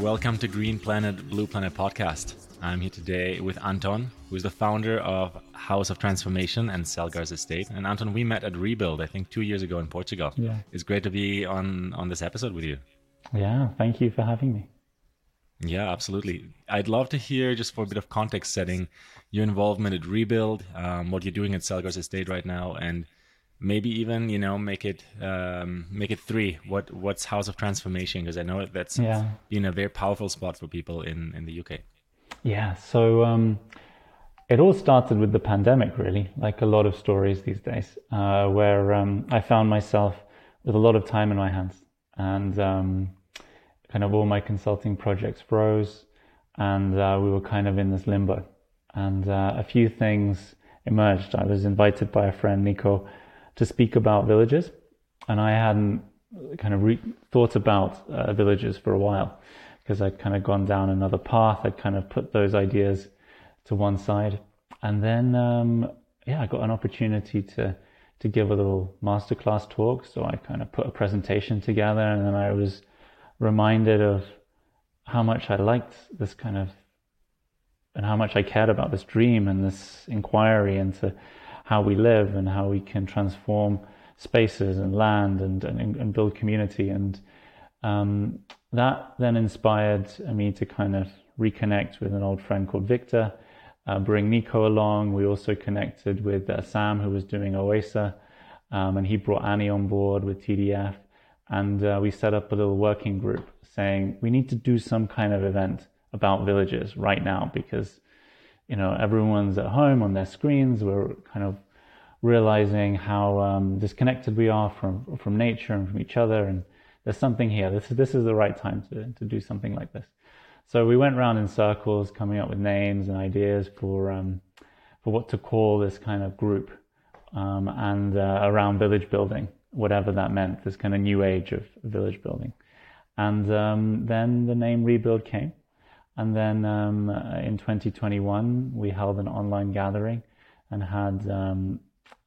Welcome to Green Planet, Blue Planet podcast. I'm here today with Anton, who is the founder of House of Transformation and Selgars Estate. And Anton, we met at Rebuild, I think, two years ago in Portugal. Yeah. It's great to be on on this episode with you. Yeah, thank you for having me. Yeah, absolutely. I'd love to hear, just for a bit of context setting, your involvement at Rebuild, um, what you're doing at Selgars Estate right now, and maybe even you know make it um, make it three. What what's House of Transformation? Because I know that's yeah. been a very powerful spot for people in in the UK. Yeah. So um, it all started with the pandemic, really. Like a lot of stories these days, uh, where um, I found myself with a lot of time in my hands, and um, kind of all my consulting projects froze, and uh, we were kind of in this limbo. And uh, a few things emerged. I was invited by a friend, Nico to speak about villages, and I hadn't kind of re- thought about uh, villages for a while because I'd kind of gone down another path. I'd kind of put those ideas to one side, and then um, yeah, I got an opportunity to to give a little masterclass talk. So I kind of put a presentation together, and then I was reminded of how much I liked this kind of and how much I cared about this dream and this inquiry into how we live and how we can transform spaces and land and, and, and build community. And um, that then inspired me to kind of reconnect with an old friend called Victor, uh, bring Nico along. We also connected with uh, Sam, who was doing OASA, um, and he brought Annie on board with TDF. And uh, we set up a little working group saying we need to do some kind of event about villages right now because you know, everyone's at home on their screens. We're kind of realizing how um, disconnected we are from from nature and from each other. And there's something here. This is this is the right time to to do something like this. So we went around in circles, coming up with names and ideas for um, for what to call this kind of group, um, and uh, around village building, whatever that meant. This kind of new age of village building, and um, then the name Rebuild came and then um, in 2021, we held an online gathering and had um,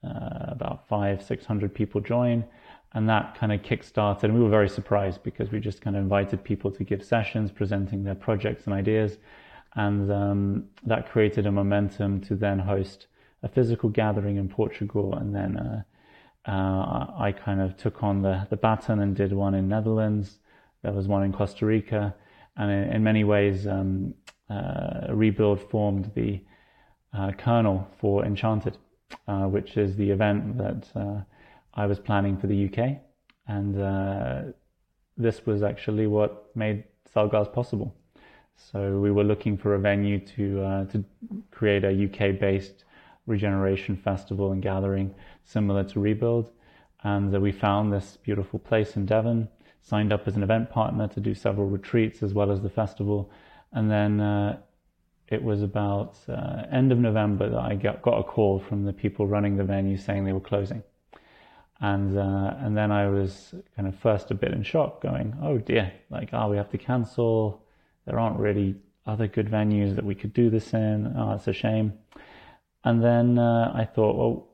uh, about five, 600 people join. And that kind of kick-started. And we were very surprised because we just kind of invited people to give sessions, presenting their projects and ideas. And um, that created a momentum to then host a physical gathering in Portugal. And then uh, uh, I kind of took on the, the baton and did one in Netherlands. There was one in Costa Rica and in, in many ways, um, uh, Rebuild formed the uh, kernel for Enchanted, uh, which is the event that uh, I was planning for the UK, and uh, this was actually what made Selgars possible. So we were looking for a venue to to create a UK-based regeneration festival and gathering similar to Rebuild, and we found this beautiful place in Devon signed up as an event partner to do several retreats as well as the festival. And then uh, it was about uh, end of November that I got, got a call from the people running the venue saying they were closing. And uh, and then I was kind of first a bit in shock, going, "Oh dear! Like, oh, we have to cancel. There aren't really other good venues that we could do this in. Oh, it's a shame." And then uh, I thought, well,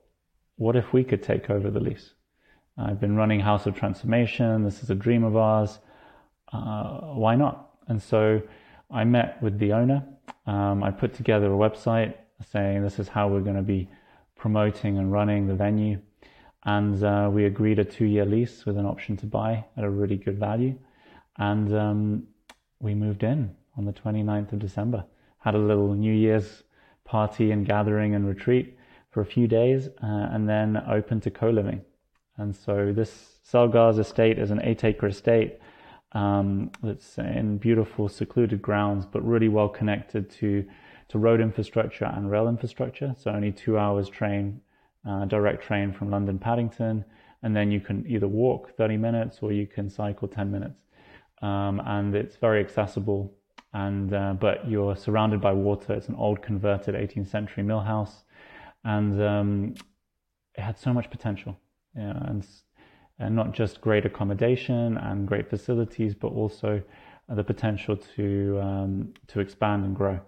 what if we could take over the lease? I've been running House of Transformation. This is a dream of ours. Uh, why not? And so I met with the owner. Um, I put together a website saying this is how we're going to be promoting and running the venue. And uh, we agreed a two year lease with an option to buy at a really good value. And um, we moved in on the 29th of December. Had a little New Year's party and gathering and retreat for a few days, uh, and then open to co living. And so this Selgars estate is an eight acre estate um, that's in beautiful secluded grounds, but really well connected to, to road infrastructure and rail infrastructure. So only two hours train, uh, direct train from London Paddington. And then you can either walk 30 minutes or you can cycle 10 minutes. Um, and it's very accessible. And, uh, but you're surrounded by water. It's an old converted 18th century mill house. And, um, it had so much potential and, and not just great accommodation and great facilities, but also the potential to um, to expand and grow.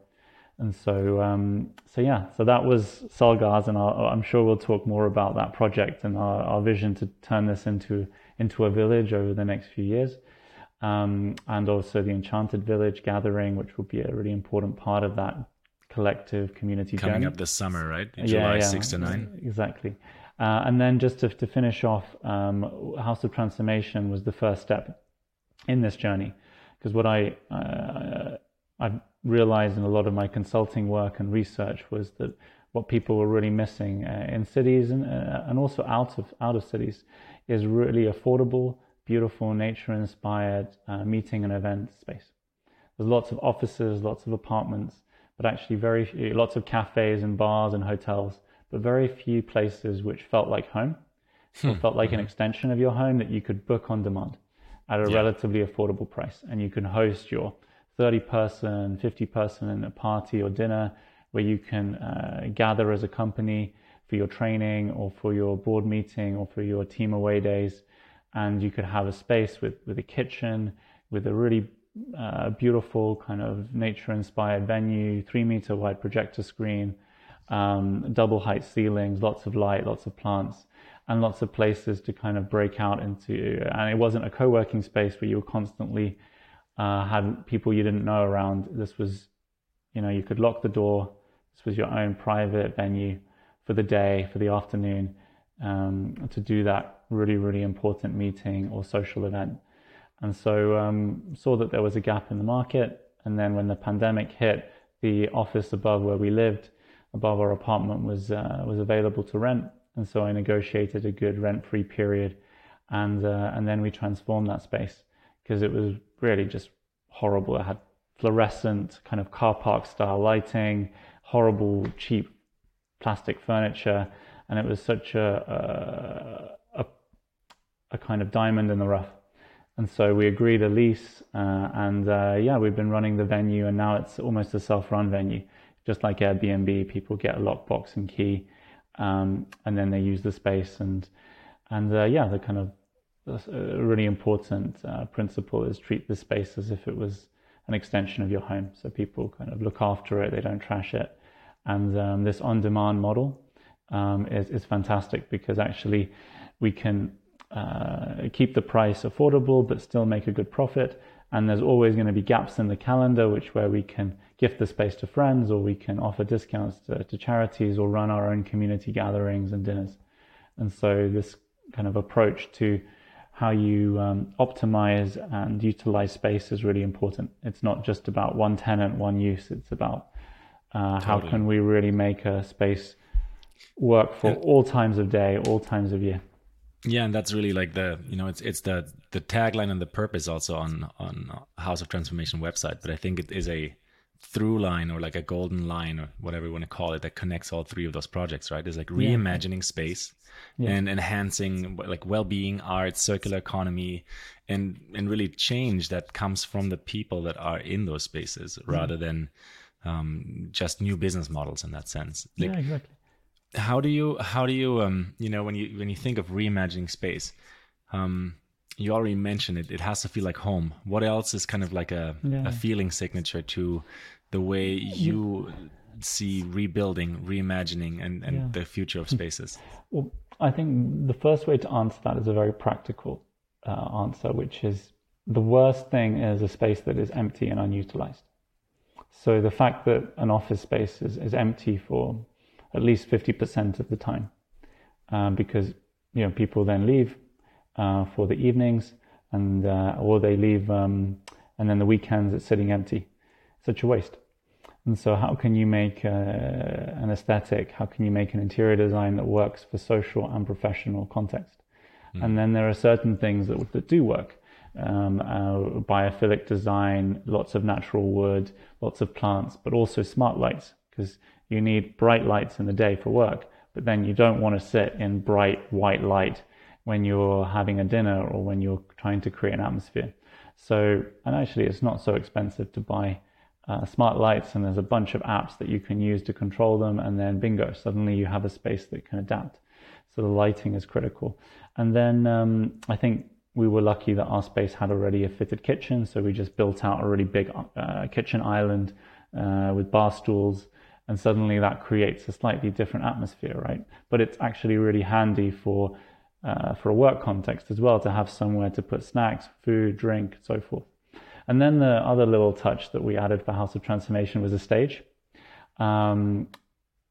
And so, um, so yeah, so that was Selgars, and i am sure we'll talk more about that project and our, our, vision to turn this into into a village over the next few years. um, and also the Enchanted Village gathering, which will be a really important part of that collective community coming journey. up this summer, right? In July yeah, six to nine. Exactly. Uh, and then just to, to finish off, um, House of Transformation was the first step in this journey, because what I uh, I realized in a lot of my consulting work and research was that what people were really missing uh, in cities and uh, and also out of out of cities is really affordable, beautiful, nature-inspired uh, meeting and event space. There's lots of offices, lots of apartments, but actually very few, lots of cafes and bars and hotels, but very few places which felt like home, or felt like an extension of your home that you could book on demand at a Yeah. relatively affordable price, and you can host your 30 person, 50 person in a party or dinner where you can uh, gather as a company for your training or for your board meeting or for your team away days. And you could have a space with, with a kitchen, with a really uh, beautiful kind of nature inspired venue, three meter wide projector screen, um, double height ceilings, lots of light, lots of plants, and lots of places to kind of break out into. And it wasn't a co working space where you were constantly uh, had people you didn't know around. This was, you know, you could lock the door. This was your own private venue for the day, for the afternoon, um, to do that really, really important meeting or social event. And so um, saw that there was a gap in the market. And then when the pandemic hit, the office above where we lived, above our apartment, was uh, was available to rent. And so I negotiated a good rent-free period, and uh, and then we transformed that space because it was really just horrible. It had fluorescent kind of car park style lighting, horrible cheap plastic furniture, and it was such a a, a, kind of diamond in the rough. And so we agreed a lease, uh, and uh, yeah, we've been running the venue, and now it's almost a self-run venue, just like Airbnb. People get a lockbox and key, um, and then they use the space, and and uh, yeah, the kind of a really important uh, principle is treat the space as if it was an extension of your home. So people kind of look after it, they don't trash it, and um, this on-demand model um, is is fantastic because actually we can uh, keep the price affordable but still make a good profit. And there's always going to be gaps in the calendar, which where we can gift the space to friends, or we can offer discounts to, to charities, or run our own community gatherings and dinners. And so this kind of approach to how you um, optimize and utilize space is really important. It's not just about one tenant, one use. It's about uh, how can we really make a space work for all times of day, all times of year. Yeah, and that's really like the you know it's it's the the tagline and the purpose also on on House of Transformation website. But I think it is a through line or like a golden line or whatever you want to call it that connects all three of those projects. Right? It's like reimagining space and enhancing like well-being, art, circular economy, and and really change that comes from the people that are in those spaces rather than um, just new business models in that sense. Like, yeah, exactly. How do you how do you um you know when you when you think of reimagining space um you already mentioned it it has to feel like home what else is kind of like a, Yeah. a feeling signature to the way you see rebuilding reimagining and and Yeah. the future of spaces Well, I think the first way to answer that is a very practical uh, answer, which is the worst thing is a space that is empty and unutilized. So the fact that an office space is, is empty for at least 50% of the time, um, because you know people then leave uh, for the evenings, and uh, or they leave, um, and then the weekends it's sitting empty. Such a waste. And so, how can you make uh, an aesthetic? How can you make an interior design that works for social and professional context? And then there are certain things that, that do work. Um, uh, biophilic design, lots of natural wood, lots of plants, but also smart lights because you need bright lights in the day for work. But then you don't want to sit in bright white light when you're having a dinner or when you're trying to create an atmosphere. So, and actually, it's not so expensive to buy uh, smart lights, and there's a bunch of apps that you can use to control them, and then bingo, suddenly you have a space that can adapt. So the lighting is critical. And then um, I think we were lucky that our space had already a fitted kitchen, so we just built out a really big uh, kitchen island uh, with bar stools, and suddenly that creates a slightly different atmosphere, right? But it's actually really handy for uh, for a work context as well, to have somewhere to put snacks, food, drink, so forth. And then the other little touch that we added for House of Transformation was a stage. Um,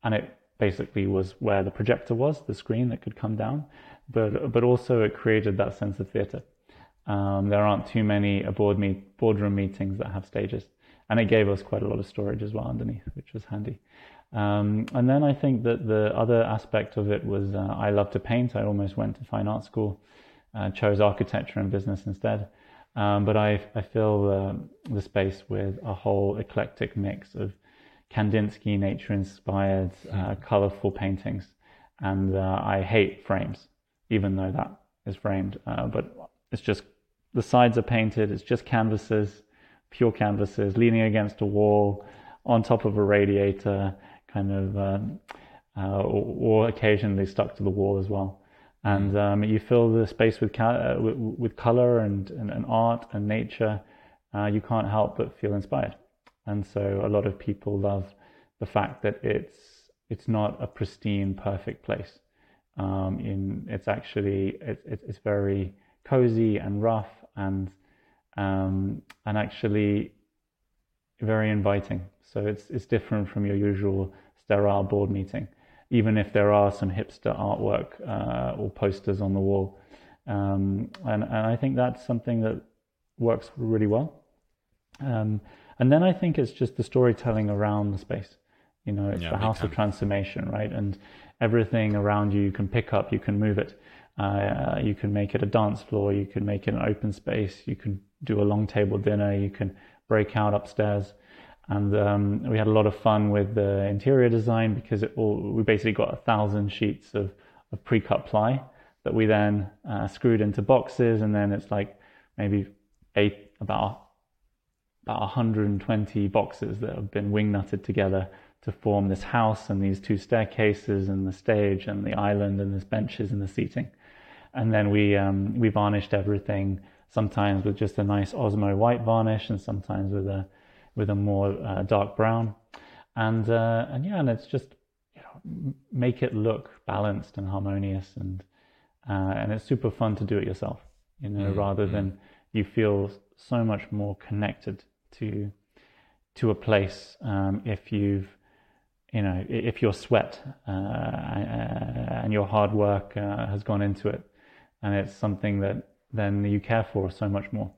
and it basically was where the projector was, the screen that could come down, but, but also it created that sense of theater. Um, there aren't too many board meet, boardroom meetings that have stages. And it gave us quite a lot of storage as well underneath, which was handy. Um, and then I think that the other aspect of it was uh, I love to paint. I almost went to fine art school, uh, chose architecture and business instead. Um, but I, I fill uh, the space with a whole eclectic mix of Kandinsky nature inspired, uh, colorful paintings. And uh, I hate frames, even though that is framed. Uh, but it's just the sides are painted, it's just canvases, pure canvases, leaning against a wall, on top of a radiator kind of, um, uh, or, or, occasionally stuck to the wall as well. And mm. um, you fill the space with, ca- uh, with, with, color and, and, and, art and nature. Uh, you can't help but feel inspired. And so a lot of people love the fact that it's it's not a pristine, perfect place. Um, in it's actually it, it, it's very cozy and rough and um, and actually very inviting. So it's it's different from your usual sterile board meeting, even if there are some hipster artwork uh, or posters on the wall. Um, and and I think that's something that works really well. Um, and then I think it's just the storytelling around the space. You know, it's yeah, the house of transformation, right? And everything around you you can pick up, you can move it. Uh, you can make it a dance floor, you can make it an open space, you can do a long table dinner, you can break out upstairs. And um, we had a lot of fun with the interior design because all, we basically got a thousand sheets of, of pre-cut ply that we then uh, screwed into boxes, and then it's like maybe eight about about 120 boxes that have been wing nutted together to form this house and these two staircases and the stage and the island and the benches and the seating. And then we um, we varnished everything sometimes with just a nice Osmo white varnish, and sometimes with a with a more uh, dark brown. And uh, and yeah, and it's just you know make it look balanced and harmonious, and uh, and it's super fun to do it yourself. You know, mm rather mm. than you feel so much more connected to to a place um, if you've you know if your sweat uh, and your hard work uh, has gone into it and it's something that then you care for so much more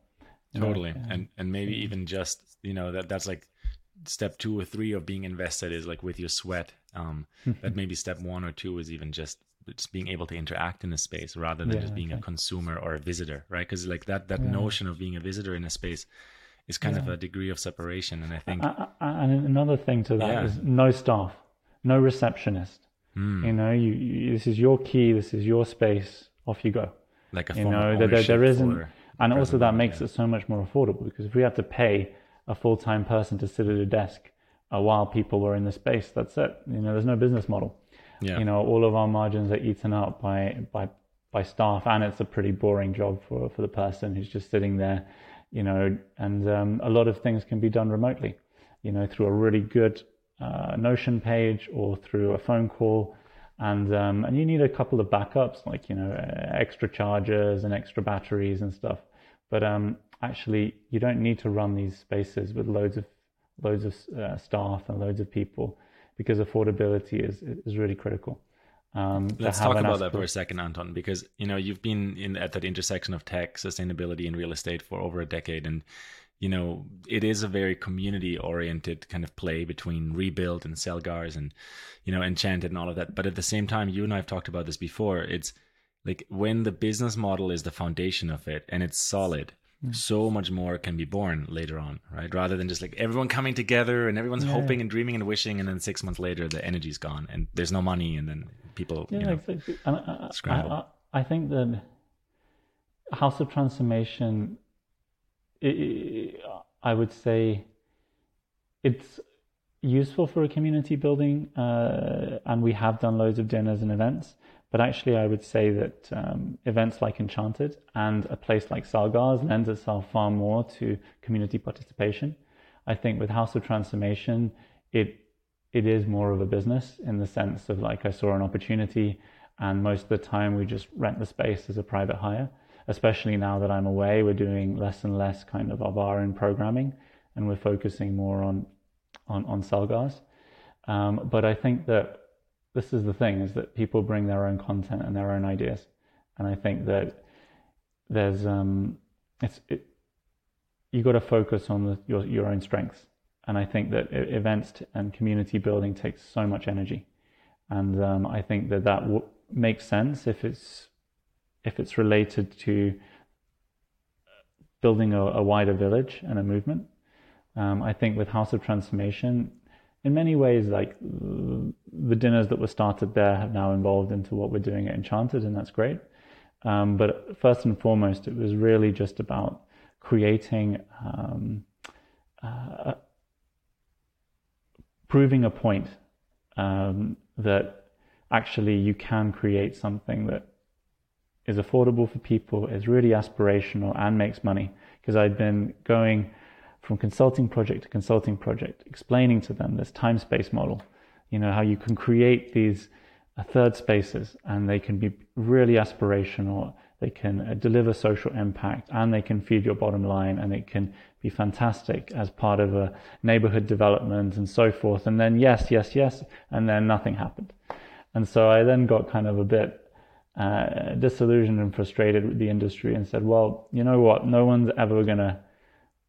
totally and and maybe even just you know that that's like step two or three of being invested is like with your sweat um that maybe step one or two is even just just being able to interact in a space rather than yeah, just being okay. a consumer or a visitor right because like that that yeah. notion of being a visitor in a space is kind yeah. of a degree of separation and i think and another thing to that is no staff no receptionist mm. you know you, you, this is your key this is your space off you go. Like a you know that there, there isn't, and also that makes yeah. it so much more affordable because if we have to pay a full time person to sit at a desk uh, while people were in the space, that's it. You know, there's no business model. Yeah. You know, all of our margins are eaten up by by by staff, and it's a pretty boring job for for the person who's just sitting there. You know, and um, a lot of things can be done remotely. You know, through a really good uh, Notion page or through a phone call and um, and you need a couple of backups like you know extra chargers and extra batteries and stuff. But um, actually you don't need to run these spaces with loads of loads of uh, staff and loads of people because affordability is is really critical. Um, let's talk about that for a second anton because you know you've been in at that intersection of tech sustainability and real estate for over a decade. And you know, it is a very community oriented kind of play between Rebuild and Selgars and, you know, Enchanted and all of that. But at the same time, you and I have talked about this before. It's like when the business model is the foundation of it and it's solid, mm. so much more can be born later on, right? Rather than just like everyone coming together and everyone's yeah. hoping and dreaming and wishing, and then six months later the energy's gone and there's no money, and then people, yeah, you know, exactly. I, scramble. I, I think that House of Transformation I would say it's useful for a community building, uh, and we have done loads of dinners and events. But actually, I would say that um, events like Enchanted and a place like Selgars lends itself far more to community participation. I think with House of Transformation, it it is more of a business in the sense of like I saw an opportunity and most of the time we just rent the space as a private hire. Especially now that I'm away, we're doing less and less kind of of our own programming, and we're focusing more on on on Selgars. Um, but I think that this is the thing: is that people bring their own content and their own ideas, and I think that there's um, it's it, you got to focus on the, your your own strengths, and I think that events and community building takes so much energy, and um, I think that that w- makes sense if it's if it's related to building a, a wider village and a movement. Um, I think with House of Transformation, in many ways, like the dinners that were started there have now evolved into what we're doing at Enchanted, and that's great. Um, but first and foremost, it was really just about creating, um, uh, proving a point um, that actually you can create something that is affordable for people, is really aspirational, and makes money. Because I'd been going from consulting project to consulting project, explaining to them this time space model, you know, how you can create these uh, third spaces and they can be really aspirational, they can uh, deliver social impact, and they can feed your bottom line, and it can be fantastic as part of a neighborhood development and so forth. And then, yes, yes, yes, and then nothing happened. And so I then got kind of a bit uh, disillusioned and frustrated with the industry and said, well, you know what? No one's ever going to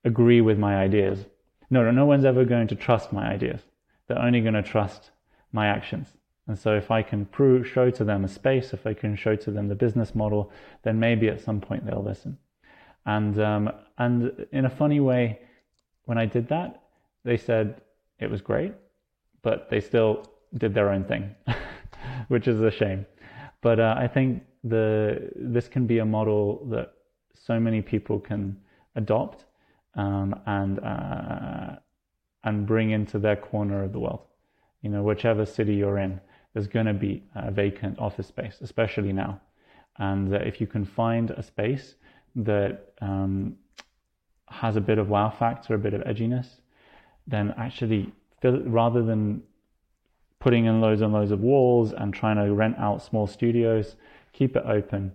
agree with my ideas. No, no, no one's ever going to trust my ideas. They're only going to trust my actions. And so if I can prove, show to them a space, if I can show to them the business model, then maybe at some point they'll listen. And, um, and in a funny way, when I did that, they said it was great, but they still did their own thing, which is a shame. But uh, I think the this can be a model that so many people can adopt um, and uh, and bring into their corner of the world. You know, whichever city you're in, there's going to be a vacant office space, especially now. And uh, if you can find a space that um, has a bit of wow factor, a bit of edginess, then actually, rather than putting in loads and loads of walls and trying to rent out small studios, keep it open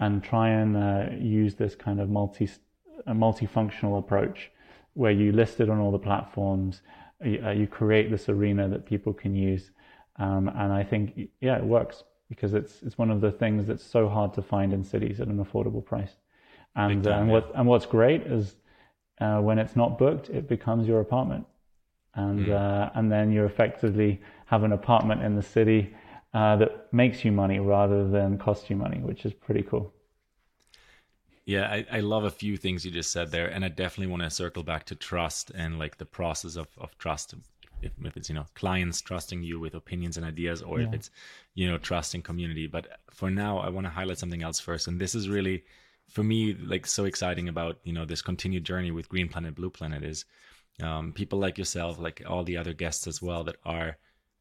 and try and uh, use this kind of multi a multifunctional approach where you list it on all the platforms, you, uh, you create this arena that people can use, um, and I think yeah, it works because it's it's one of the things that's so hard to find in cities at an affordable price. And, time, uh, and what yeah. and what's great is uh, when it's not booked, it becomes your apartment, and mm. and then you effectively have an apartment in the city uh, that makes you money rather than cost you money, which is pretty cool. Yeah, I, I love a few things you just said there, and I definitely want to circle back to trust and like the process of, of trust. If, if it's you know clients trusting you with opinions and ideas, or yeah. if it's you know trusting community. But for now, I want to highlight something else first, and this is really for me like so exciting about you know this continued journey with Green Planet, Blue Planet is um, people like yourself, like all the other guests as well, that are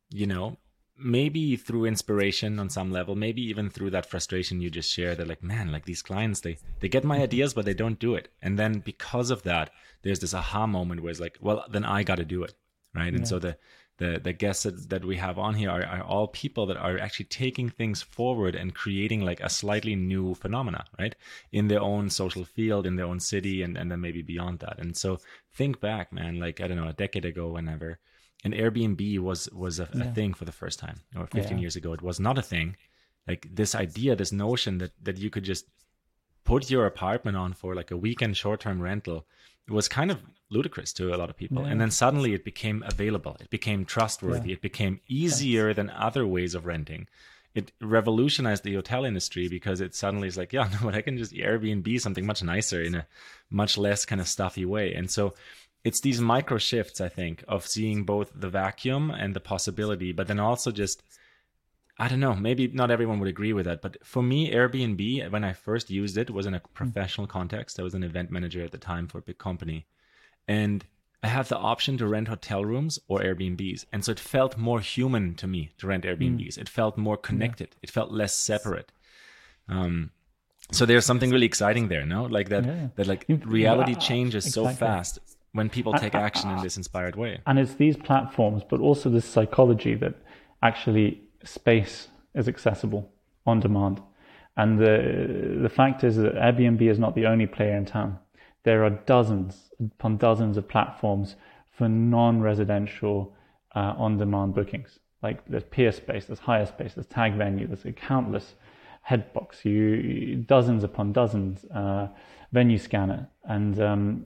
you know maybe through inspiration on some level maybe even through that frustration you just shared that like man like these clients they they get my ideas but they don't do it. And then because of that there's this aha moment where it's like well then i got to do it right? Yeah. and so the the the guests that, that we have on here are, are all people that are actually taking things forward and creating like a slightly new phenomena right in their own social field in their own city and and then maybe beyond that and so think back man like i don't know a decade ago whenever and Airbnb was was a, yeah. a thing for the first time, or 15 yeah. years ago, it was not a thing. Like this idea, this notion that that you could just put your apartment on for like a weekend short-term rental was kind of ludicrous to a lot of people. Yeah. And then suddenly it became available. It became trustworthy. It became easier yes. than other ways of renting. It revolutionized the hotel industry because it suddenly is like, yeah, no, but I can just Airbnb something much nicer in a much less kind of stuffy way. And so it's these micro shifts, I think, of seeing both the vacuum and the possibility, but then also just I don't know, maybe not everyone would agree with that, but for me, Airbnb, when I first used it, was in a professional context. I was an event manager at the time for a big company. And I had the option to rent hotel rooms or Airbnbs. And so it felt more human to me to rent Airbnbs. Mm. It felt more connected. Yeah. It felt less separate. Um, so there's something really exciting there, no? Like that, yeah. that like reality changes exactly. so fast when people take action in this inspired way. And it's these platforms, but also this psychology that actually space is accessible. on demand. And the the fact is that Airbnb is not the only player in town. There are dozens upon dozens of platforms for non-residential uh, on-demand bookings. Like there's Peerspace, there's HireSpace, there's Tag Venue, there's countless Headbox, you dozens upon dozens, uh, Venue Scanner, and um,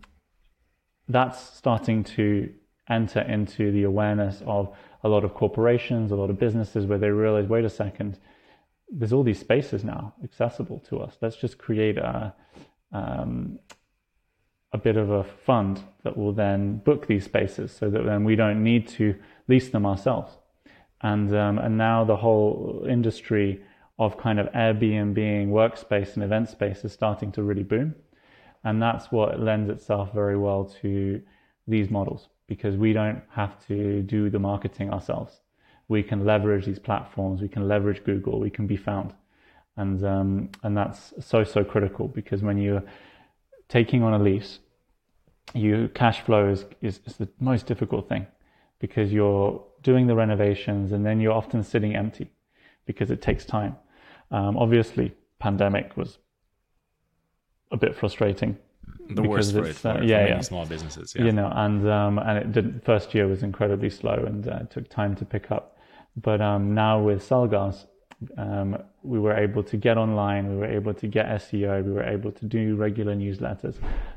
that's starting to enter into the awareness of a lot of corporations, a lot of businesses, where they realize, wait a second, there's all these spaces now accessible to us. Let's just create a um, a bit of a fund that will then book these spaces, so that then we don't need to lease them ourselves. And um, and now the whole industry of kind of Airbnb workspace and event space is starting to really boom. And that's what lends itself very well to these models because we don't have to do the marketing ourselves. We can leverage these platforms, we can leverage Google, we can be found. And, um, and that's so, so critical because when you're taking on a lease, you cash flow is, is, is the most difficult thing because you're doing the renovations and then you're often sitting empty because it takes time. Um, obviously, pandemic was a bit frustrating. The worst for it, for, uh, yeah, yeah. small businesses. Yeah. You know, and um, and it did. First year was incredibly slow and uh, took time to pick up. But um, now with Selgars, um, we were able to get online, we were able to get SEO, we were able to do regular newsletters,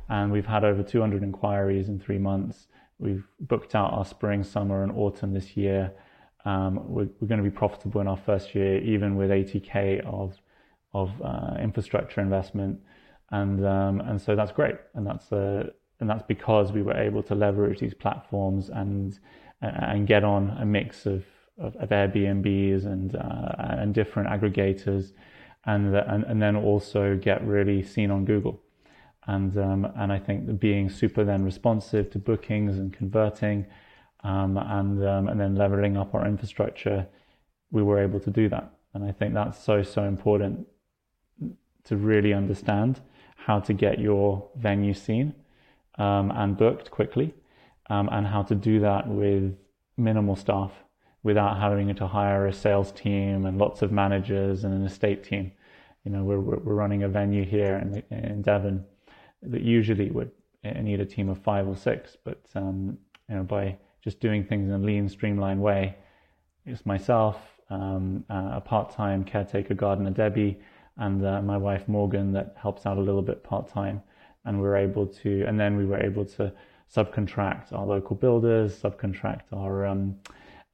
and we've had over 200 inquiries in three months. We've booked out our spring, summer, and autumn this year. Um, we're, we're, going to be profitable in our first year, even with 80k of of uh, infrastructure investment, and um, and so that's great, and that's uh, and that's because we were able to leverage these platforms and and get on a mix of of, of Airbnbs and uh, and different aggregators, and, and and then also get really seen on Google, and um, and I think being super then responsive to bookings and converting um, and um, and then leveling up our infrastructure, we were able to do that. And I think that's so so important to really understand how to get your venue seen um, and booked quickly, um, and how to do that with minimal staff without having to hire a sales team and lots of managers and an estate team. You know, we're we're running a venue here in in Devon that usually would need a team of five or six, but um, you know by just doing things in a lean, streamlined way. It's myself, um, a part-time caretaker gardener, Debbie, and uh, my wife Morgan that helps out a little bit part-time. And we are able to, and then we were able to subcontract our local builders, subcontract our um,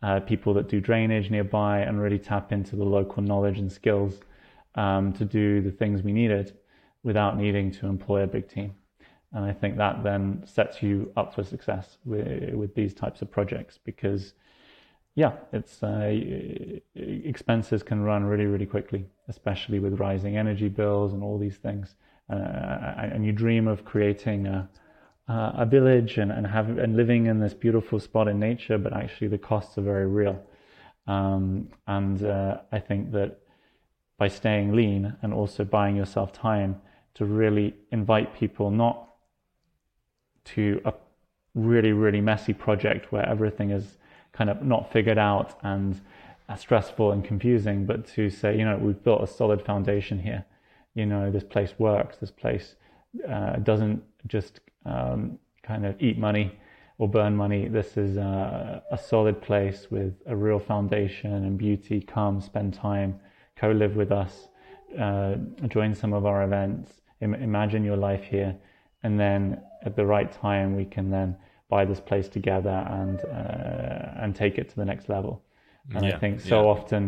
uh, people that do drainage nearby, and really tap into the local knowledge and skills um, to do the things we needed without needing to employ a big team. And I think that then sets you up for success with, with these types of projects because, yeah, it's uh, expenses can run really, really quickly, especially with rising energy bills and all these things. Uh, and you dream of creating a, a village and, and, have, and living in this beautiful spot in nature, but actually the costs are very real. Um, and uh, I think that by staying lean and also buying yourself time to really invite people not to a really, really messy project where everything is kind of not figured out and stressful and confusing, but to say, you know, we've built a solid foundation here. You know, this place works. This place uh, doesn't just um, kind of eat money or burn money. This is a, solid place with a real foundation and beauty. Come, spend time, co-live with us, uh, join some of our events. Im- imagine your life here, and then at the right time we can then buy this place together and uh, and take it to the next level. And yeah, I think so yeah. often,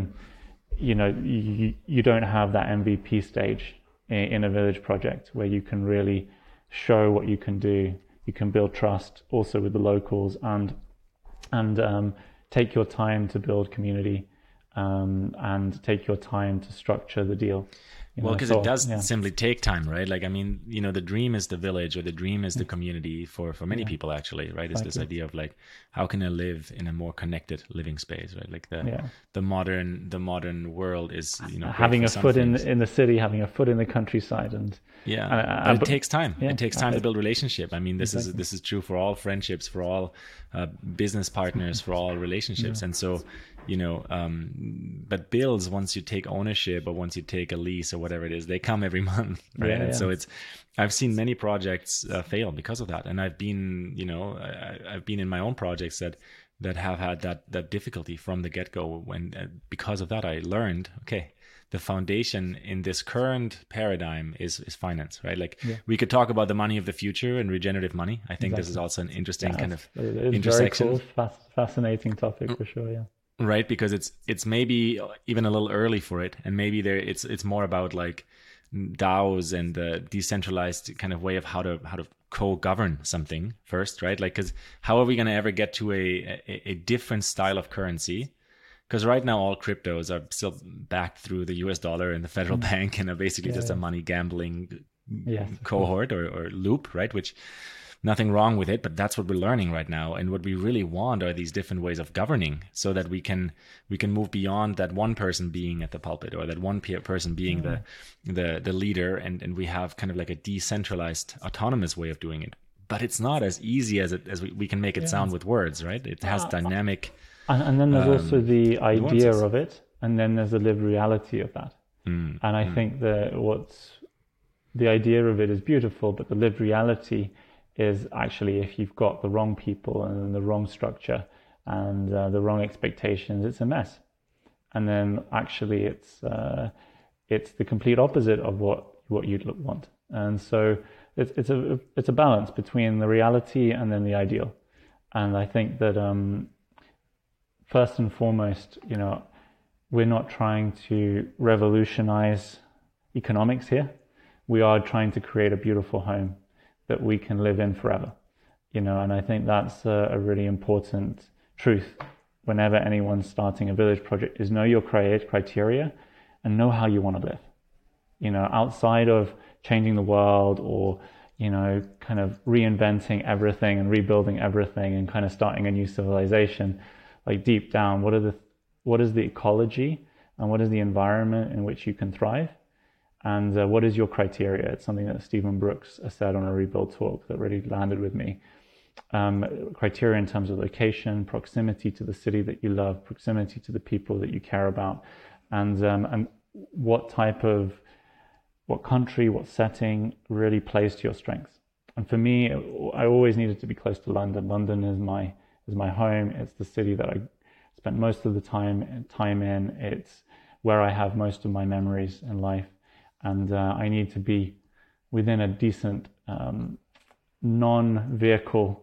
you know, you, you don't have that MVP stage in, in a village project where you can really show what you can do. You can build trust also with the locals and and um, take your time to build community um, and take your time to structure the deal. Well, because so, it does yeah. simply take time, right? Like, I mean, you know, the dream is the village or the dream is the community for, for many people, actually, right? It's this Exactly. idea of like, how can I live in a more connected living space, right? Like the Yeah. the modern the modern world is, you know, having a foot in things. in the city, having a foot in the countryside, and Yeah, Uh, but it but- takes time. yeah, it takes time to build relationship. I mean, this is this is true for all friendships, for all uh, business partners, for all relationships. And so, you know, um, but bills once you take ownership or once you take a lease or whatever it is, they come every month, right? Yeah, and so it's I've seen many projects uh, fail because of that, and I've been, you know, I, I've been in my own projects that that have had that that difficulty from the get go. When uh, because of that, I learned okay. The foundation in this current paradigm is is finance, right? Like we could talk about the money of the future and regenerative money. I think this is also an interesting kind of it is very intersection cool, fas- fascinating topic for sure. Yeah. Right? Because it's it's maybe even a little early for it. And maybe there it's it's more about like DAOs and the decentralized kind of way of how to how to co-govern something first right? Like because how are we going to ever get to a, a a different style of currency? Because right now all cryptos are still backed through the US dollar and the federal mm. bank and are basically just a money gambling cohort or, or loop, right? Which nothing wrong with it, but that's what we're learning right now. And what we really want are these different ways of governing so that we can we can move beyond that one person being at the pulpit or that one pe- person being the the the leader and, and we have kind of like a decentralized autonomous way of doing it. But it's not as easy as it as we, we can make it sound with words, right? It has dynamic And, and then there's also the idea Um, nuances. of it, and then there's the lived reality of that. Mm, And I think that what's the idea of it is beautiful, but the lived reality is actually if you've got the wrong people and the wrong structure and uh, the wrong expectations, it's a mess. And then actually, it's uh, it's the complete opposite of what what you'd want. And so it's it's a it's a balance between the reality and then the ideal. And I think that um, first and foremost, you know, we're not trying to revolutionize economics here. We are trying to create a beautiful home that we can live in forever. You know, and I think that's a, a really important truth whenever anyone's starting a village project is know your cri- criteria and know how you want to live. You know, outside of changing the world or, you know, kind of reinventing everything and rebuilding everything and kind of starting a new civilization, like deep down, what are the what is the ecology and what is the environment in which you can thrive? And uh, what is your criteria? It's something that Stephen Brooks said on a rebuild talk that really landed with me. Um, criteria in terms of location, proximity to the city that you love, proximity to the people that you care about, and um, and what type of what country, what setting really plays to your strengths. And for me, I always needed to be close to London. London is my is my home. It's the city that I spent most of the time time in. It's where I have most of my memories in life, and uh, I need to be within a decent um, non-vehicle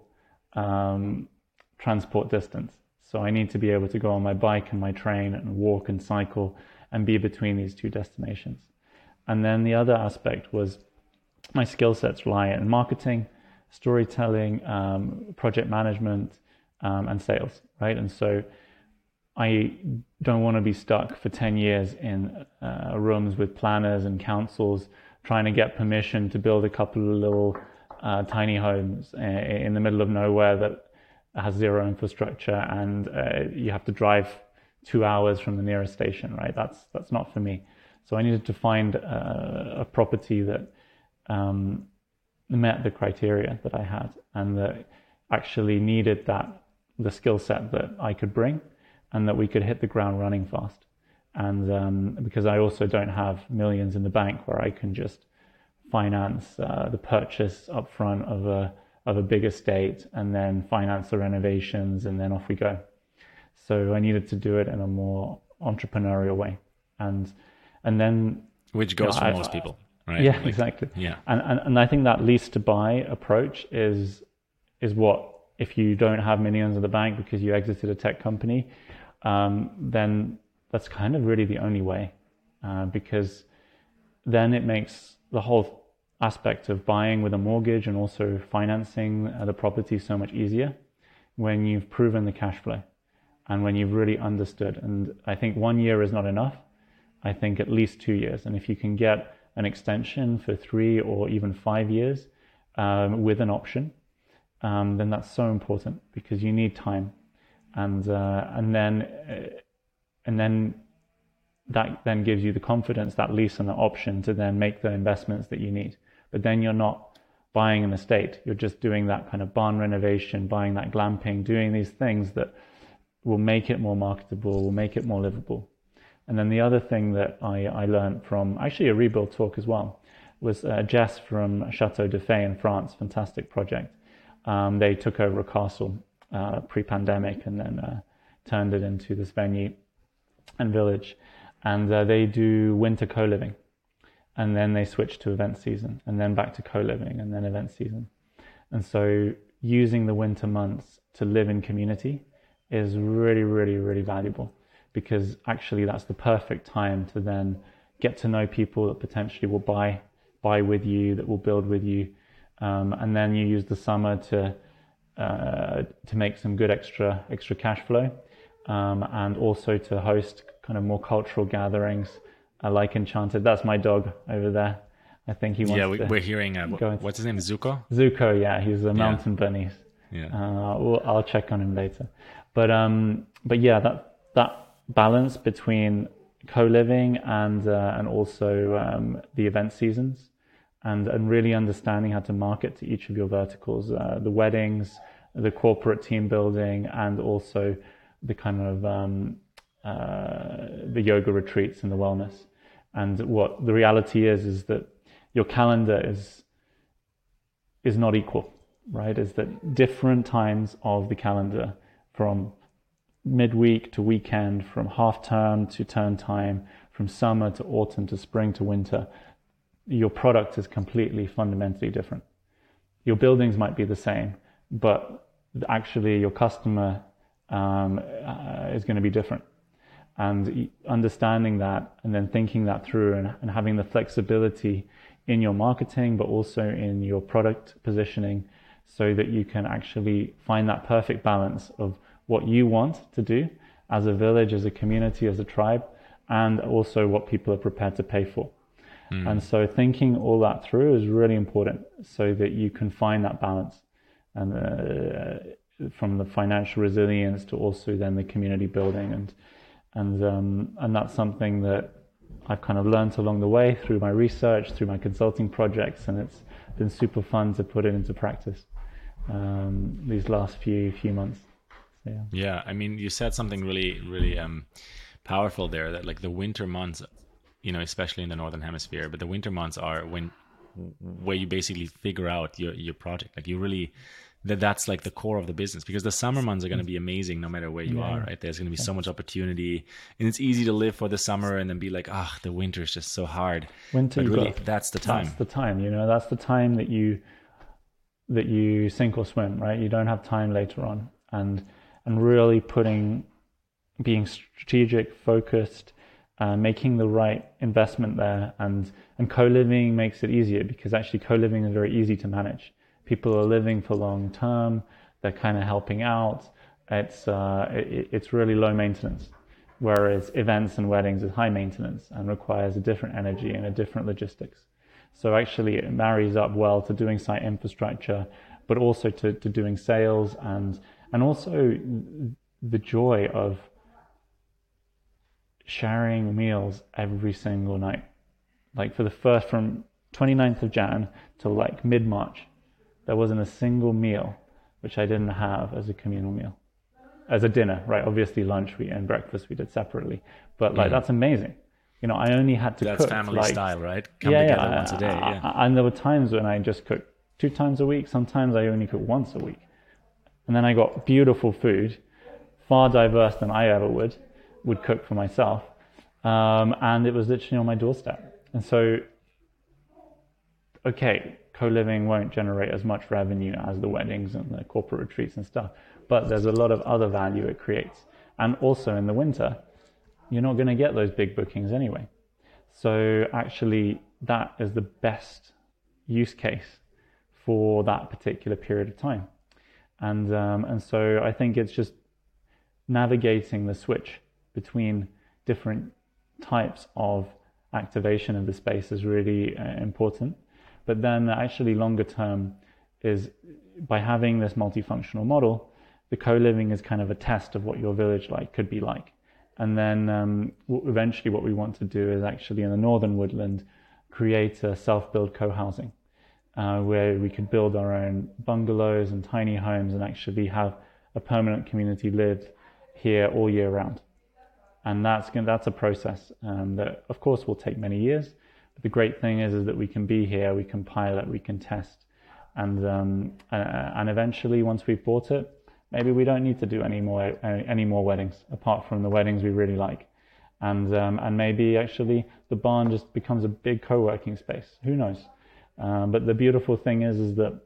um, transport distance. So I need to be able to go on my bike and my train and walk and cycle and be between these two destinations. And then the other aspect was my skill sets lie in marketing, storytelling, um, project management, um, and sales, right? And so I don't want to be stuck for 10 years in uh, rooms with planners and councils trying to get permission to build a couple of little uh, tiny homes uh, in the middle of nowhere that has zero infrastructure and uh, you have to drive two hours from the nearest station, right? That's, that's not for me. So I needed to find uh, a property that um, met the criteria that I had and that actually needed that the skill set that I could bring and that we could hit the ground running fast. And um, because I also don't have millions in the bank where I can just finance uh, the purchase upfront of a of a big estate and then finance the renovations and then off we go. So I needed to do it in a more entrepreneurial way, and and then which goes Yeah, for I- most people, right? yeah, Like, exactly. Yeah. And, and and I think that lease to buy approach is is what if you don't have millions in the bank because you exited a tech company, um, then that's kind of really the only way, uh, because then it makes the whole aspect of buying with a mortgage and also financing uh, the property so much easier when you've proven the cash flow and when you've really understood. And I think one year is not enough. I think at least two years. And if you can get an extension for three or even five years um, with an option, um, then that's so important because you need time, and uh, and then uh, and then that then gives you the confidence, that lease and the option to then make the investments that you need. But then you're not buying an estate; you're just doing that kind of barn renovation, buying that glamping, doing these things that will make it more marketable, will make it more livable. And then the other thing that I, I learned from actually a rebuild talk as well was uh, Jess from Chateau de Fay in France, fantastic project. Um, they took over a castle uh, pre-pandemic and then uh, turned it into this venue and village. And uh, they do winter co-living, and then they switch to event season, and then back to co-living, and then event season. And so using the winter months to live in community is really, really, really valuable because actually that's the perfect time to then get to know people that potentially will buy buy with you, that will build with you, um, and then you use the summer to uh, to make some good extra extra cash flow, um, and also to host kind of more cultural gatherings. I like Enchanted. That's my dog over there. I think he wants. Yeah, we, to we're hearing. Uh, what's his name? Zuko. Zuko. Yeah, he's a mountain yeah. bunny. Yeah. Uh, well, I'll check on him later. But um, but yeah, that that balance between co-living and uh, and also um, the event seasons, and and really understanding how to market to each of your verticals, uh, the weddings, the corporate team building, and also the kind of um, uh, the yoga retreats and the wellness. And what the reality is is that your calendar is is not equal, right? Is that different times of the calendar from midweek to weekend, from half term to term time, from summer to autumn to spring to winter, your product is completely fundamentally different. Your buildings might be the same, but actually your customer um, uh, is going to be different. And understanding that and then thinking that through and, and having the flexibility in your marketing, but also in your product positioning so that you can actually find that perfect balance of what you want to do as a village, as a community, as a tribe, and also what people are prepared to pay for. Mm. And so thinking all that through is really important so that you can find that balance and uh, from the financial resilience to also then the community building. And and um, and that's something that I've kind of learned along the way through my research, through my consulting projects, and it's been super fun to put it into practice um, these last few few months. Yeah. Yeah i mean you said something really really um powerful there that like the winter months you know especially in the northern hemisphere but the winter months are when where you basically figure out your your project. Like you really that that's like the core of the business because the summer months are going to be amazing no matter where you yeah. are right? There's going to be so much opportunity and it's easy to live for the summer and then be like ah oh, the winter is just so hard. Winter but really that's the time. that's the time you know? That's the time that you that you sink or swim right? You don't have time later on. And and really putting, being strategic, focused, uh, making the right investment there. And, and co living makes it easier because actually co living is very easy to manage. People are living for long term, they're kind of helping out. It's, uh, it, it's really low maintenance. Whereas events and weddings is high maintenance and requires a different energy and a different logistics. So actually, it marries up well to doing site infrastructure, but also to, to doing sales and and also the joy of sharing meals every single night. Like for the first, from 29th of Jan to like mid March, there wasn't a single meal which I didn't have as a communal meal, as a dinner, right? Obviously, lunch we and breakfast we did separately, but like mm. that's amazing. You know, I only had to that's cook. family like, style, right? Come yeah, together yeah, once a day. Yeah. And there were times when I just cooked two times a week. Sometimes I only cook once a week. And then I got beautiful food, far diverse than I ever would, would cook for myself. Um, and it was literally on my doorstep. And so, okay, co-living won't generate as much revenue as the weddings and the corporate retreats and stuff, but there's a lot of other value it creates. And also in the winter, you're not going to get those big bookings anyway. So actually, that is the best use case for that particular period of time and um, and so I think it's just navigating the switch between different types of activation of the space is really uh, important. But then actually longer term is by having this multifunctional model, the co-living is kind of a test of what your village like could be like. And then um, eventually what we want to do is actually in the northern woodland create a self-build co-housing uh, where we could build our own bungalows and tiny homes and actually have a permanent community live here all year round. And that's that's a process um, that, of course, will take many years. But the great thing is, is that we can be here, we can pilot, we can test, and um, and eventually, once we've bought it, maybe we don't need to do any more any more weddings apart from the weddings we really like, and um, and maybe actually the barn just becomes a big co-working space. Who knows? Um, but the beautiful thing is, is that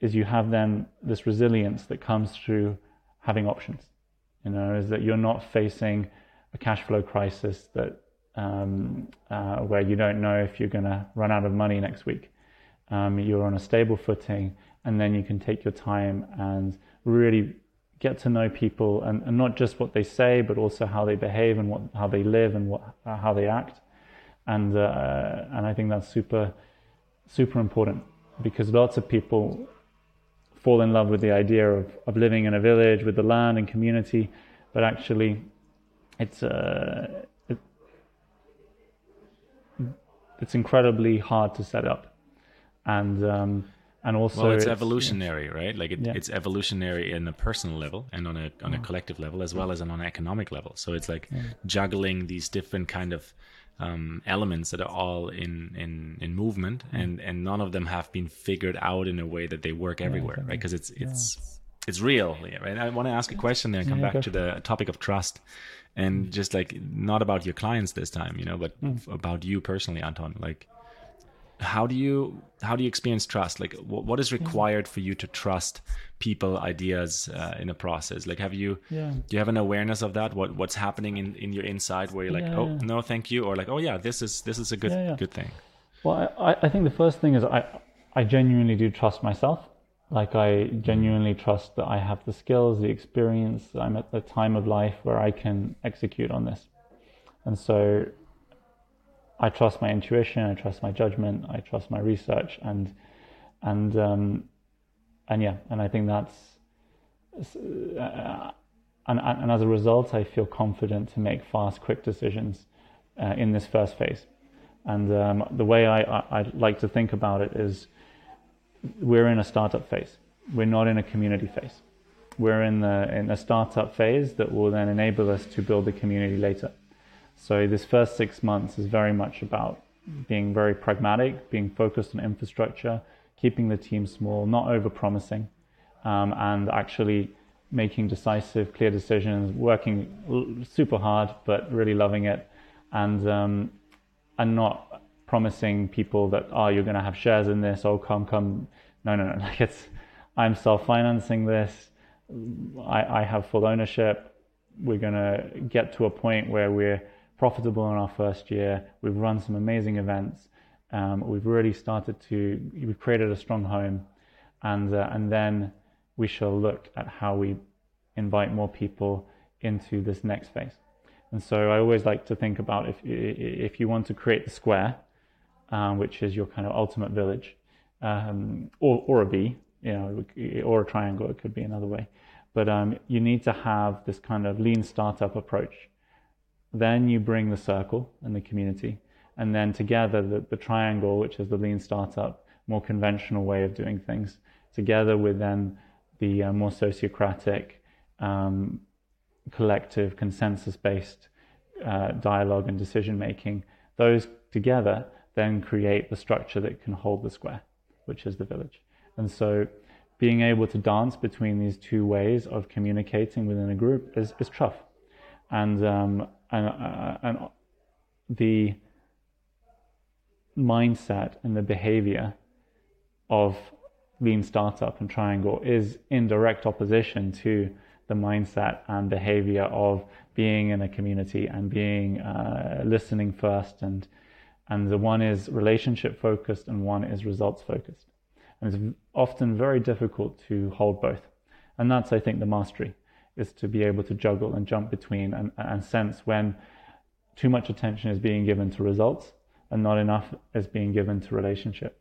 is you have then this resilience that comes through having options. You know, is that you're not facing a cash flow crisis that um, uh, where you don't know if you're going to run out of money next week. Um, you're on a stable footing, and then you can take your time and really get to know people, and, and not just what they say, but also how they behave and what how they live and what uh, how they act. And uh, and I think that's super super important because lots of people fall in love with the idea of, of living in a village with the land and community, but actually it's uh, it, it's incredibly hard to set up, and um, and also well, it's, it's evolutionary, it's, right? Like it, yeah. it's evolutionary in a personal level and on a on a collective level as well as on an economic level. So it's like yeah. juggling these different kind of um, elements that are all in in in movement, and and none of them have been figured out in a way that they work everywhere, right? Because it's it's it's real, right? I want to ask a question there and come back to the topic of trust and mm. just like not about your clients this time you know but mm. about you personally anton like how do you how do you experience trust like what, what is required for you to trust people ideas uh, in a process like have you yeah. do you have an awareness of that what what's happening in in your inside where you're like yeah, oh yeah. no thank you or like oh yeah this is this is a good good thing well I, I think the first thing is i i genuinely do trust myself like I genuinely trust that I have the skills, the experience. I'm at the time of life where I can execute on this, and so I trust my intuition. I trust my judgment. I trust my research, and and um, and yeah, and I think that's uh, and and as a result, I feel confident to make fast, quick decisions uh, in this first phase. And um, the way I, I I like to think about it is we're in a startup phase. We're not in a community phase. We're in the in a startup phase that will then enable us to build a community later. So this first six months is very much about being very pragmatic, being focused on infrastructure, keeping the team small, not over promising, um, and actually making decisive, clear decisions, working super hard, but really loving it, and um, and not promising people that oh you're going to have shares in this. Oh come come. No no no. Like it's i'm self-financing this. I, I have full ownership. We're going to get to a point where we're profitable in our first year. We've run some amazing events. Um, we've really started to we've created a strong home. And uh, and then we shall look at how we invite more people into this next phase. And so I always like to think about if if you want to create the square um, which is your kind of ultimate village, um, or, or a V, you know, or a triangle, it could be another way. But um, you need to have this kind of lean startup approach. Then you bring the circle and the community, and then together the, the triangle, which is the lean startup, more conventional way of doing things, together with then the uh, more sociocratic, um, collective, consensus-based uh, dialogue and decision making. Those together then create the structure that can hold the square, which is the village. And so being able to dance between these two ways of communicating within a group is, is tough. And, um, and, uh, and the mindset and the behavior of lean startup and triangle is in direct opposition to the mindset and behavior of being in a community and being uh, listening first and and the one is relationship focused and one is results focused. And it's often very difficult to hold both. And that's, I think, the mastery is to be able to juggle and jump between and, and sense when too much attention is being given to results and not enough is being given to relationship.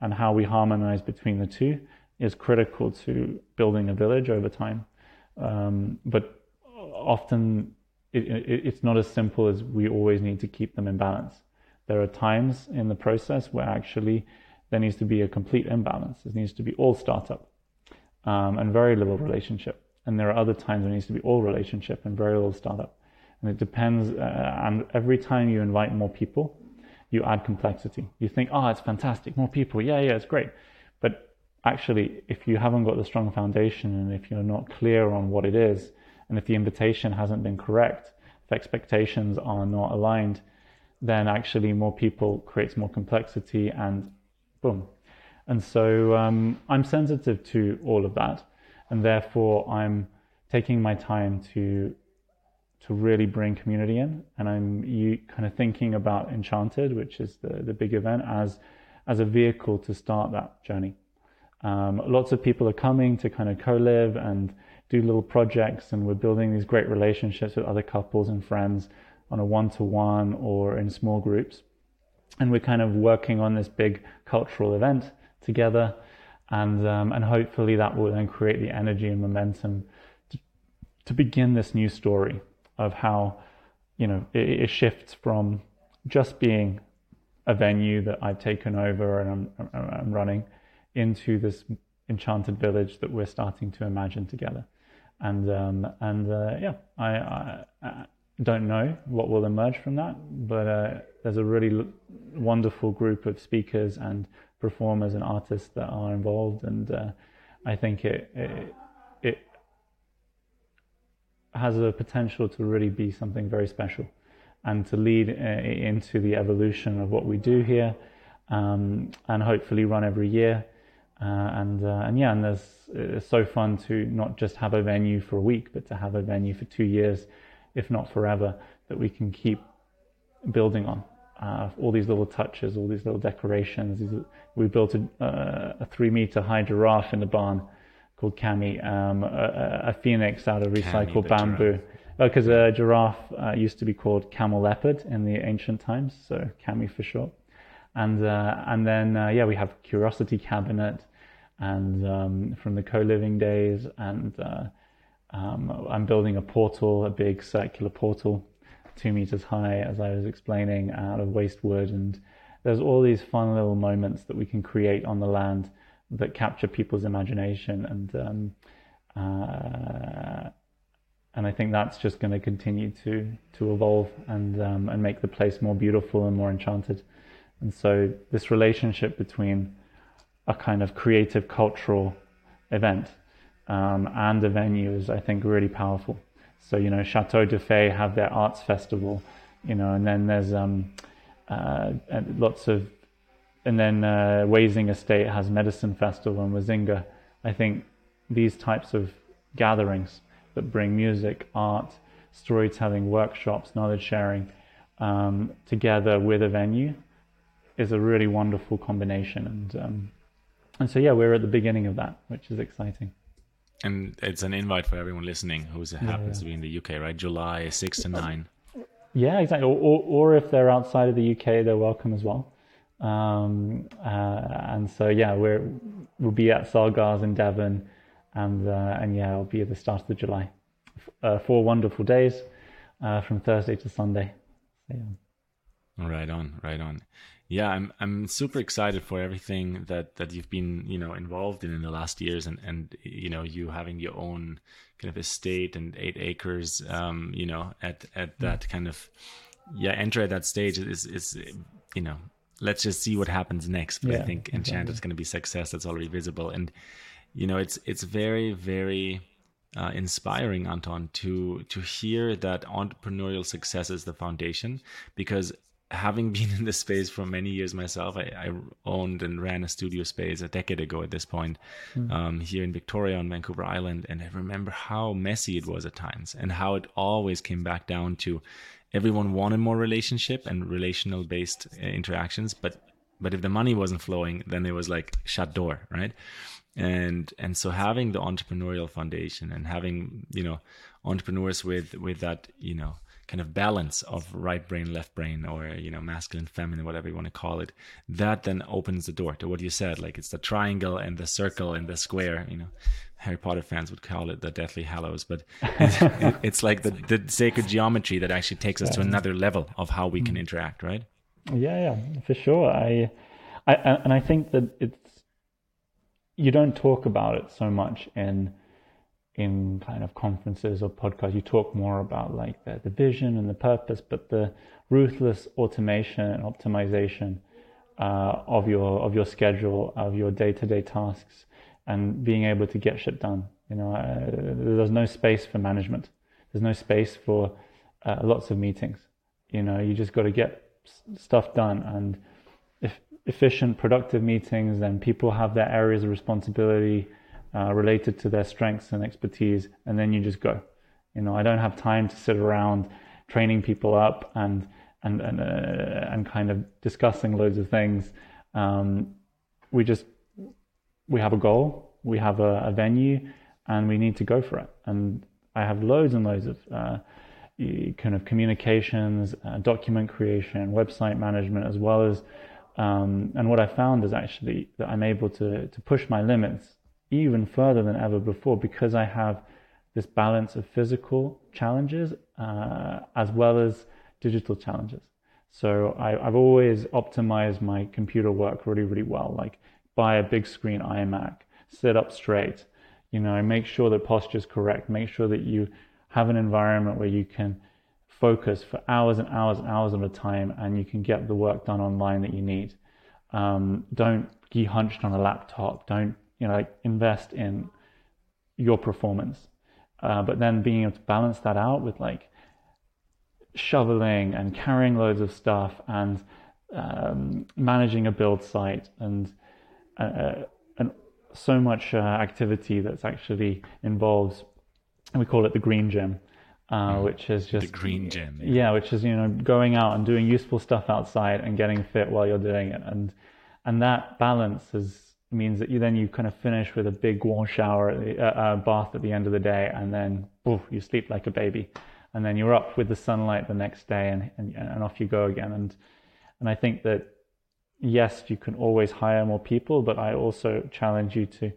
And how we harmonize between the two is critical to building a village over time. Um, but often it, it, it's not as simple as we always need to keep them in balance. There are times in the process where actually there needs to be a complete imbalance. There needs to be all startup um, and very little relationship. And there are other times there needs to be all relationship and very little startup. And it depends. Uh, and every time you invite more people, you add complexity. You think, oh, it's fantastic, more people. Yeah, yeah, it's great. But actually, if you haven't got the strong foundation and if you're not clear on what it is, and if the invitation hasn't been correct, if expectations are not aligned, then actually more people creates more complexity and boom. And so um, I'm sensitive to all of that, and therefore I'm taking my time to to really bring community in. And I'm you kind of thinking about Enchanted, which is the, the big event, as as a vehicle to start that journey. Um, lots of people are coming to kind of co-live and do little projects, and we're building these great relationships with other couples and friends on a one-to-one or in small groups. And we're kind of working on this big cultural event together, and um, and hopefully that will then create the energy and momentum to, to begin this new story of how you know it, it, shifts from just being a venue that I've taken over and I'm, I'm running into this enchanted village that we're starting to imagine together. And um, and uh, yeah, I, I, don't know what will emerge from that, but uh, there's a really l- wonderful group of speakers and performers and artists that are involved, and uh, I think it, it has a potential to really be something very special and to lead uh, into the evolution of what we do here um, and hopefully run every year. Uh, and uh, and yeah, and there's it's so fun to not just have a venue for a week, but to have a venue for two years, if not forever, that we can keep building on. Uh, all these little touches, all these little decorations. We built a, uh, a three meter high giraffe in the barn called Cami, um, a, a, phoenix out of recycled bamboo. Because oh, a giraffe uh, used to be called camel leopard in the ancient times, so Cami for short. And uh, and then uh, yeah, we have curiosity cabinet, and um, from the co-living days, and uh, um, I'm building a portal, a big circular portal, two meters high, as I was explaining, out of waste wood, and there's all these fun little moments that we can create on the land that capture people's imagination and um, uh, and I think that's just going to continue to to evolve and um, and make the place more beautiful and more enchanted. And so this relationship between a kind of creative cultural event um, and the venue is, I think, really powerful. So you know, Chateau de Fay have their arts festival, you know, and then there's um, uh, lots of and then uh, Wasing Estate has Medicine Festival and Wazinga. I think these types of gatherings that bring music, art, storytelling, workshops, knowledge sharing um, together with a venue is a really wonderful combination. And um, and so yeah, we're at the beginning of that, which is exciting. And it's an invite for everyone listening who happens yeah, to be in the UK, right? July six to nine. Yeah, exactly. Or, or, or if they're outside of the UK, they're welcome as well. Um, uh, and so yeah, we're we'll be at Selgars in Devon, and uh, and yeah, I'll be at the start of July. Uh, four wonderful days uh, from Thursday to Sunday. So, yeah. Right on, right on. Yeah, I'm I'm super excited for everything that that you've been you know involved in in the last years, and and you know you having your own kind of estate and eight acres, um, you know, at at that kind of yeah, enter at that stage is is you know let's just see what happens next. But yeah, I think Enchanted exactly. is going to be success. That's already visible, and you know, it's it's very very uh, inspiring, Anton, to to hear that entrepreneurial success is the foundation. Because having been in this space for many years myself, I, I owned and ran a studio space a decade ago at this point mm. um, here in Victoria on Vancouver Island, and I remember how messy it was at times, and how it always came back down to everyone wanted more relationship and relational based uh, interactions. But but if the money wasn't flowing then it was like shut door right? And and so having the entrepreneurial foundation and having you know entrepreneurs with with that you know kind of balance of right brain, left brain, or you know, masculine, feminine, whatever you want to call it, that then opens the door to what you said. Like it's the triangle and the circle and the square. You know, Harry Potter fans would call it the Deathly Hallows, but it's like the, the sacred geometry that actually takes us to another level of how we can mm. interact, right? Yeah, yeah, for sure. I, I, and I think that it's you don't talk about it so much in in kind of conferences or podcasts, you talk more about like the, the vision and the purpose, but the ruthless automation and optimization uh, of your of your schedule, of your day to day tasks, and being able to get shit done. You know, uh, there's no space for management. There's no space for uh, lots of meetings. You know, you just got to get stuff done and if efficient, productive meetings. Then people have their areas of responsibility uh, related to their strengths and expertise, and then you just go. You know, I don't have time to sit around training people up and and and uh, and kind of discussing loads of things. Um, we just we have a goal, we have a, a, venue, and we need to go for it. And I have loads and loads of uh, kind of communications, uh, document creation, website management, as well as. Um, and what I found is actually that I'm able to to push my limits even further than ever before because I have this balance of physical challenges uh, as well as digital challenges. So I, have always optimized my computer work really, really well. Like buy a big screen iMac, sit up straight, you know, make sure that posture is correct, make sure that you have an environment where you can focus for hours and hours and hours at a time and you can get the work done online that you need. Um, don't be hunched on a laptop. Don't you know, like invest in your performance. Uh, but then being able to balance that out with like shoveling and carrying loads of stuff and um, managing a build site and uh, uh and so much uh, activity that's actually involves we call it the green gym uh, mm. which is just the green gym yeah. yeah. which is you know going out and doing useful stuff outside and getting fit while you're doing it and and that balance is means that you then you kind of finish with a big warm shower, the, uh, uh, bath at the end of the day, and then you sleep like a baby, and then you're up with the sunlight the next day, and, and and off you go again. And and I think that yes, you can always hire more people, but I also challenge you to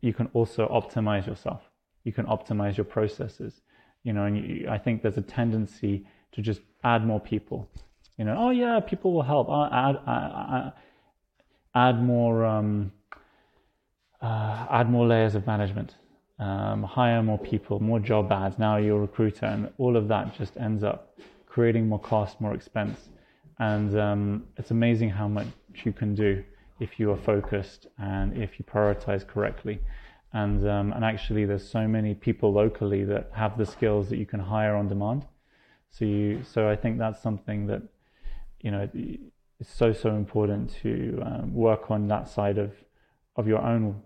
you can also optimize yourself. You can optimize your processes. You know, and you, I think there's a tendency to just add more people. You know, oh yeah, people will help. I'll add, add, add more um, uh, add more layers of management, um, hire more people, more job ads. Now you're a recruiter, and all of that just ends up creating more cost, more expense, and um, it's amazing how much you can do if you are focused and if you prioritize correctly. And um, and actually, there's so many people locally that have the skills that you can hire on demand. So you, so I think that's something that you know it's so so important to um, work on that side of of your own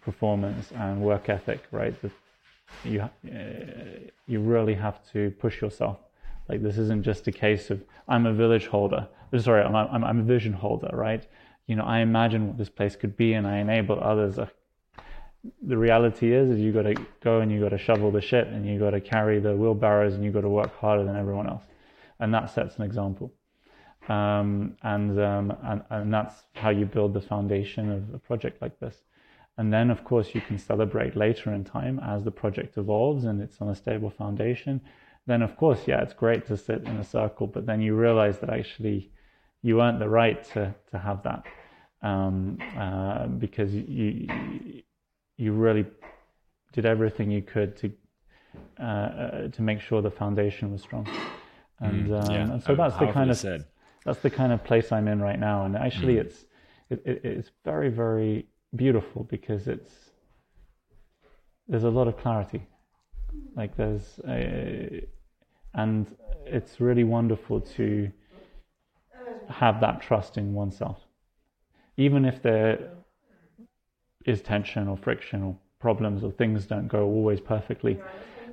performance and work ethic right? That you uh, you really have to push yourself. Like this isn't just a case of i'm a village holder. Sorry i'm, I'm, I'm a vision holder right? You know i imagine what this place could be and i enable others. The reality is is you got to go and you got to shovel the shit and you got to carry the wheelbarrows and you got to work harder than everyone else. And that sets an example um, and, um, and, and that's how you build the foundation of a project like this. And then, of course, you can celebrate later in time as the project evolves and it's on a stable foundation. Then, of course, yeah, it's great to sit in a circle, but then you realize that actually you earned the right to, to have that um, uh, because you, you really did everything you could to uh, uh, to make sure the foundation was strong. And, mm, yeah. Um, and so that's the kind of said that's the kind of place I'm in right now. And actually, mm. it's it, it, it's very very beautiful because it's there's a lot of clarity. Like there's a, and it's really wonderful to have that trust in oneself, even if there is tension or friction or problems or things don't go always perfectly.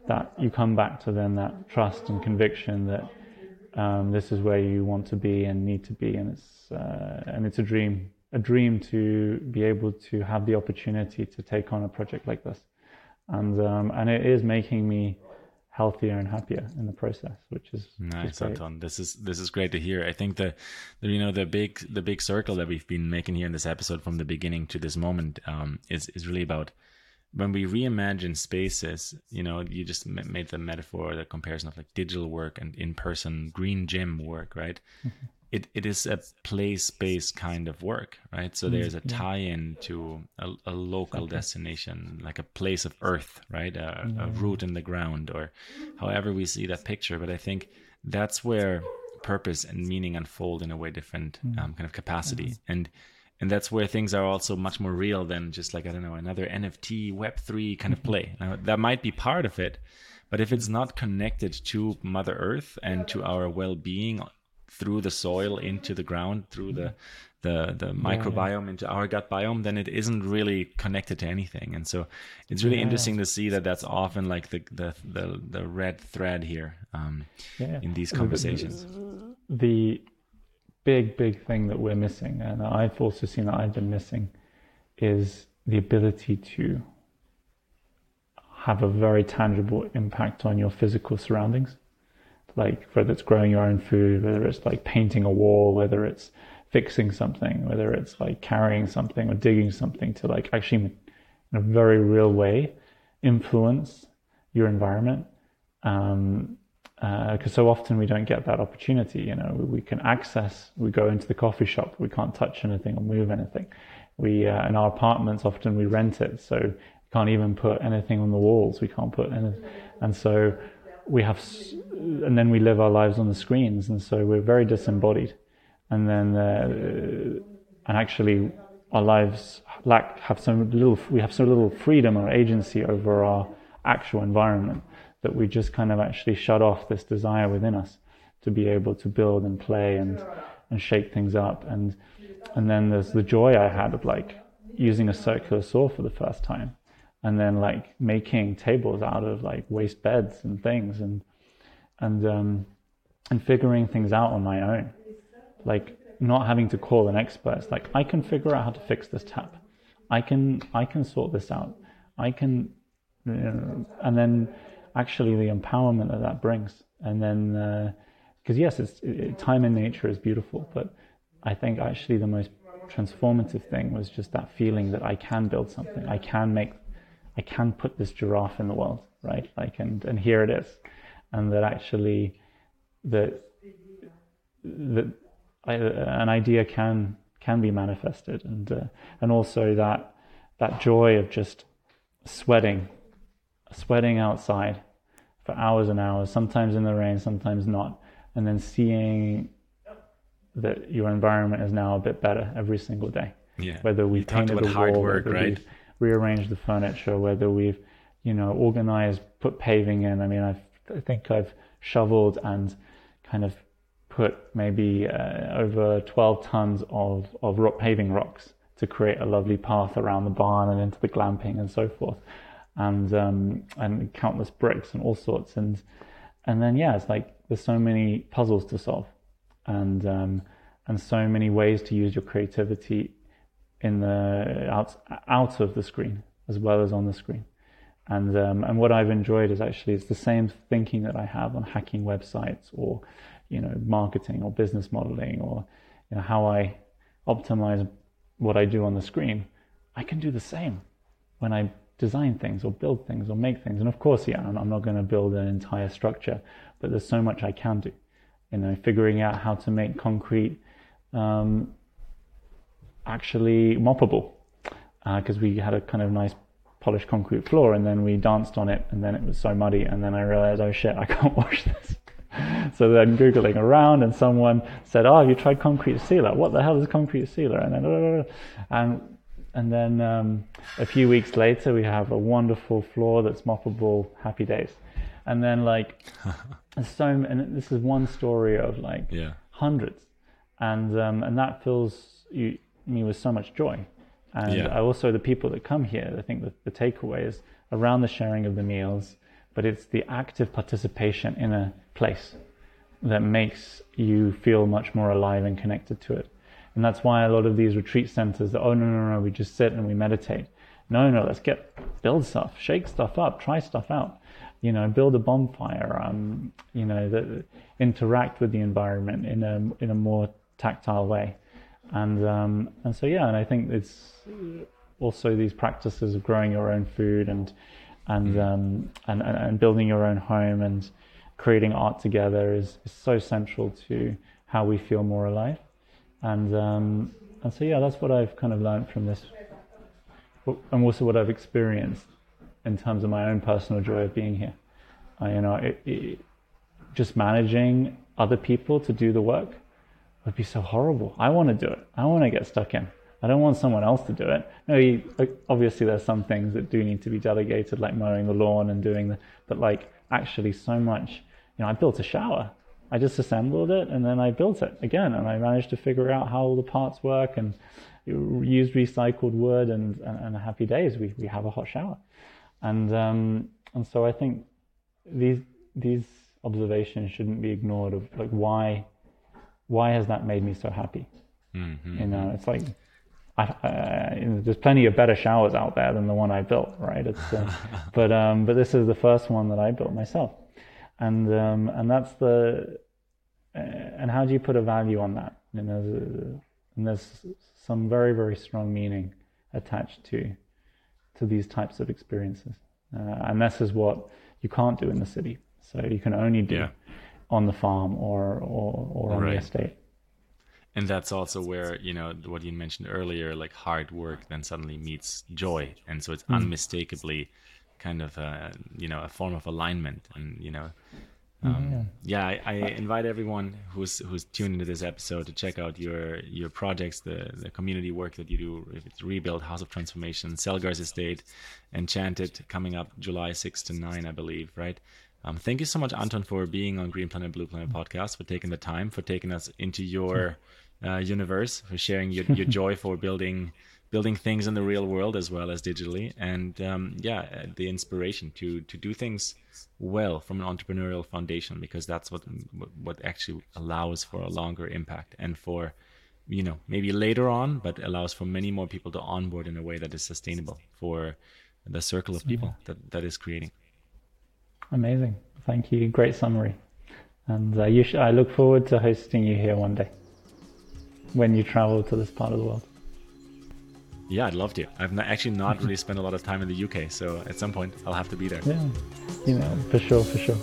That you come back to then that trust and conviction that um, this is where you want to be and need to be, and it's uh, and it's a dream, a dream to be able to have the opportunity to take on a project like this, and um, and it is making me healthier and happier in the process, which is nice, Anton. This is this is great to hear. I think the, the, you know the big the big circle that we've been making here in this episode from the beginning to this moment um, is is really about when we reimagine spaces. You know, you just made the metaphor, the comparison of like digital work and in person green gym work, right? Mm-hmm it, it is a place based kind of work, right? So there's a mm-hmm. tie in to a, a local exactly. destination, like a place of earth, right? A, a, mm-hmm. root in the ground, or however we see that picture. But I think that's where purpose and meaning unfold in a way different mm. um, kind of capacity. Mm-hmm. And and that's where things are also much more real than just like I don't know another NFT Web three kind of play. Now, that might be part of it, but if it's not connected to Mother Earth and to our well being through the soil into the ground through the the the microbiome yeah. into our gut biome then it isn't really connected to anything and so it's really yeah. interesting to see that that's often like the the the, the red thread here um, yeah. in these conversations the big big thing that we're missing and i've also seen that i've been missing is the ability to have a very tangible impact on your physical surroundings like whether it's growing your own food, whether it's like painting a wall, whether it's fixing something, whether it's like carrying something or digging something to like actually in a very real way influence your environment. Um, because uh, so often we don't get that opportunity. You know, we, can access. We go into the coffee shop, we can't touch anything or move anything. We uh, in our apartments often we rent it, so we can't even put anything on the walls. We can't put anything, and so we have, and then we live our lives on the screens, and so we're very disembodied, and then uh, and actually our lives lack have so little we have so little freedom or agency over our actual environment that we just kind of actually shut off this desire within us to be able to build and play and and shake things up. And and then there's the joy I had of like using a circular saw for the first time and then like making tables out of like waste beds and things and and um, and figuring things out on my own. Like not having to call an expert. It's like i can figure out how to fix this tap. I can i can sort this out. I can you know, and then actually the empowerment that that brings and then because uh, yes it's it, time in nature is beautiful but i think actually the most transformative thing was just that feeling that i can build something i can make I can put this giraffe in the world, right? Like, and, and here it is. And that actually, that, that I, an idea can, can be manifested. And, uh, and also that, that joy of just sweating, sweating outside for hours and hours, sometimes in the rain, sometimes not. And then seeing that your environment is now a bit better every single day. Yeah. Whether we painted a wall, work, whether right? rearranged the furniture, whether we've, you know, organized, put paving in. I mean, I've, I think I've shoveled and kind of put maybe uh, over 12 tons of, of rock paving rocks to create a lovely path around the barn and into the glamping and so forth. And, um, and countless bricks and all sorts. And, and then, yeah, it's like there's so many puzzles to solve and, um, and so many ways to use your creativity in the out out of the screen as well as on the screen. And um, and what I've enjoyed is actually it's the same thinking that I have on hacking websites or you know marketing or business modeling or you know how I optimize what I do on the screen. I can do the same when I design things or build things or make things. And of course, yeah, I'm, I'm not going to build an entire structure, but there's so much I can do. You know, figuring out how to make concrete um, actually moppable because uh, we had a kind of nice polished concrete floor and then we danced on it and then it was so muddy and then I realized, oh shit, I can't wash this. so then Googling around and someone said, oh, have you tried concrete sealer? What the hell is concrete sealer? And then, and, and then um, a few weeks later, we have a wonderful floor that's moppable, happy days. And then like, so, and this is one story of like yeah. hundreds. And, um, and that fills you, me with so much joy. And yeah. also the people that come here, I think that the takeaway is around the sharing of the meals, but it's the active participation in a place that makes you feel much more alive and connected to it. And that's why a lot of these retreat centers, oh no, no, no, we just sit and we meditate. No, no, let's get, build stuff, shake stuff up, try stuff out. you know, build a bonfire, um, you know, that interact with the environment in a in a more tactile way, and um, and so yeah, and I think it's also these practices of growing your own food and and mm. um, and, and building your own home and creating art together is, is so central to how we feel more alive, and um, and so yeah, that's what I've kind of learned from this, and also what I've experienced in terms of my own personal joy of being here. Uh, you know, it, it, just managing other people to do the work would be so horrible. I want to do it. I want to get stuck in. I don't want someone else to do it. No, you, obviously there's some things that do need to be delegated, like mowing the lawn and doing the, but like actually so much. You know, I built a shower. I just assembled it and then I built it again, and I managed to figure out how all the parts work and used recycled wood and and, and happy days. We we have a hot shower. And um, and so I think these these observations shouldn't be ignored. Of like why why has that made me so happy? Mm-hmm. You know, it's like I, I, you know, there's plenty of better showers out there than the one I built, right? It's, uh, but um, but this is the first one that I built myself, and um, and that's the uh, and how do you put a value on that? And there's, and there's some very very strong meaning attached to to these types of experiences. Uh, and this is what you can't do in the city. So you can only do yeah. on the farm or or, or on right. the estate. And that's also where you know what you mentioned earlier, like hard work then suddenly meets joy, and so it's mm. unmistakably kind of a you know a form of alignment, and you know um, yeah, yeah I, I, invite everyone who's who's tuned into this episode to check out your your projects, the the community work that you do. If it's Rebuild, House of Transformation, Selgars Estate, Enchanted, coming up July six to nine, I believe. Right. Um, thank you so much, Anton, for being on Green Planet Blue Planet podcast, for taking the time, for taking us into your uh, universe, for sharing your, your joy for building building things in the real world as well as digitally, and um, yeah, the inspiration to to do things well from an entrepreneurial foundation because that's what what actually allows for a longer impact and for you know maybe later on, but allows for many more people to onboard in a way that is sustainable for the circle of people that that is creating. Amazing, thank you. Great summary, and uh, you sh- I look forward to hosting you here one day when you travel to this part of the world. Yeah, I'd love to. I've not, actually not really spent a lot of time in the UK, so at some point I'll have to be there. Yeah, you know, for sure, for sure.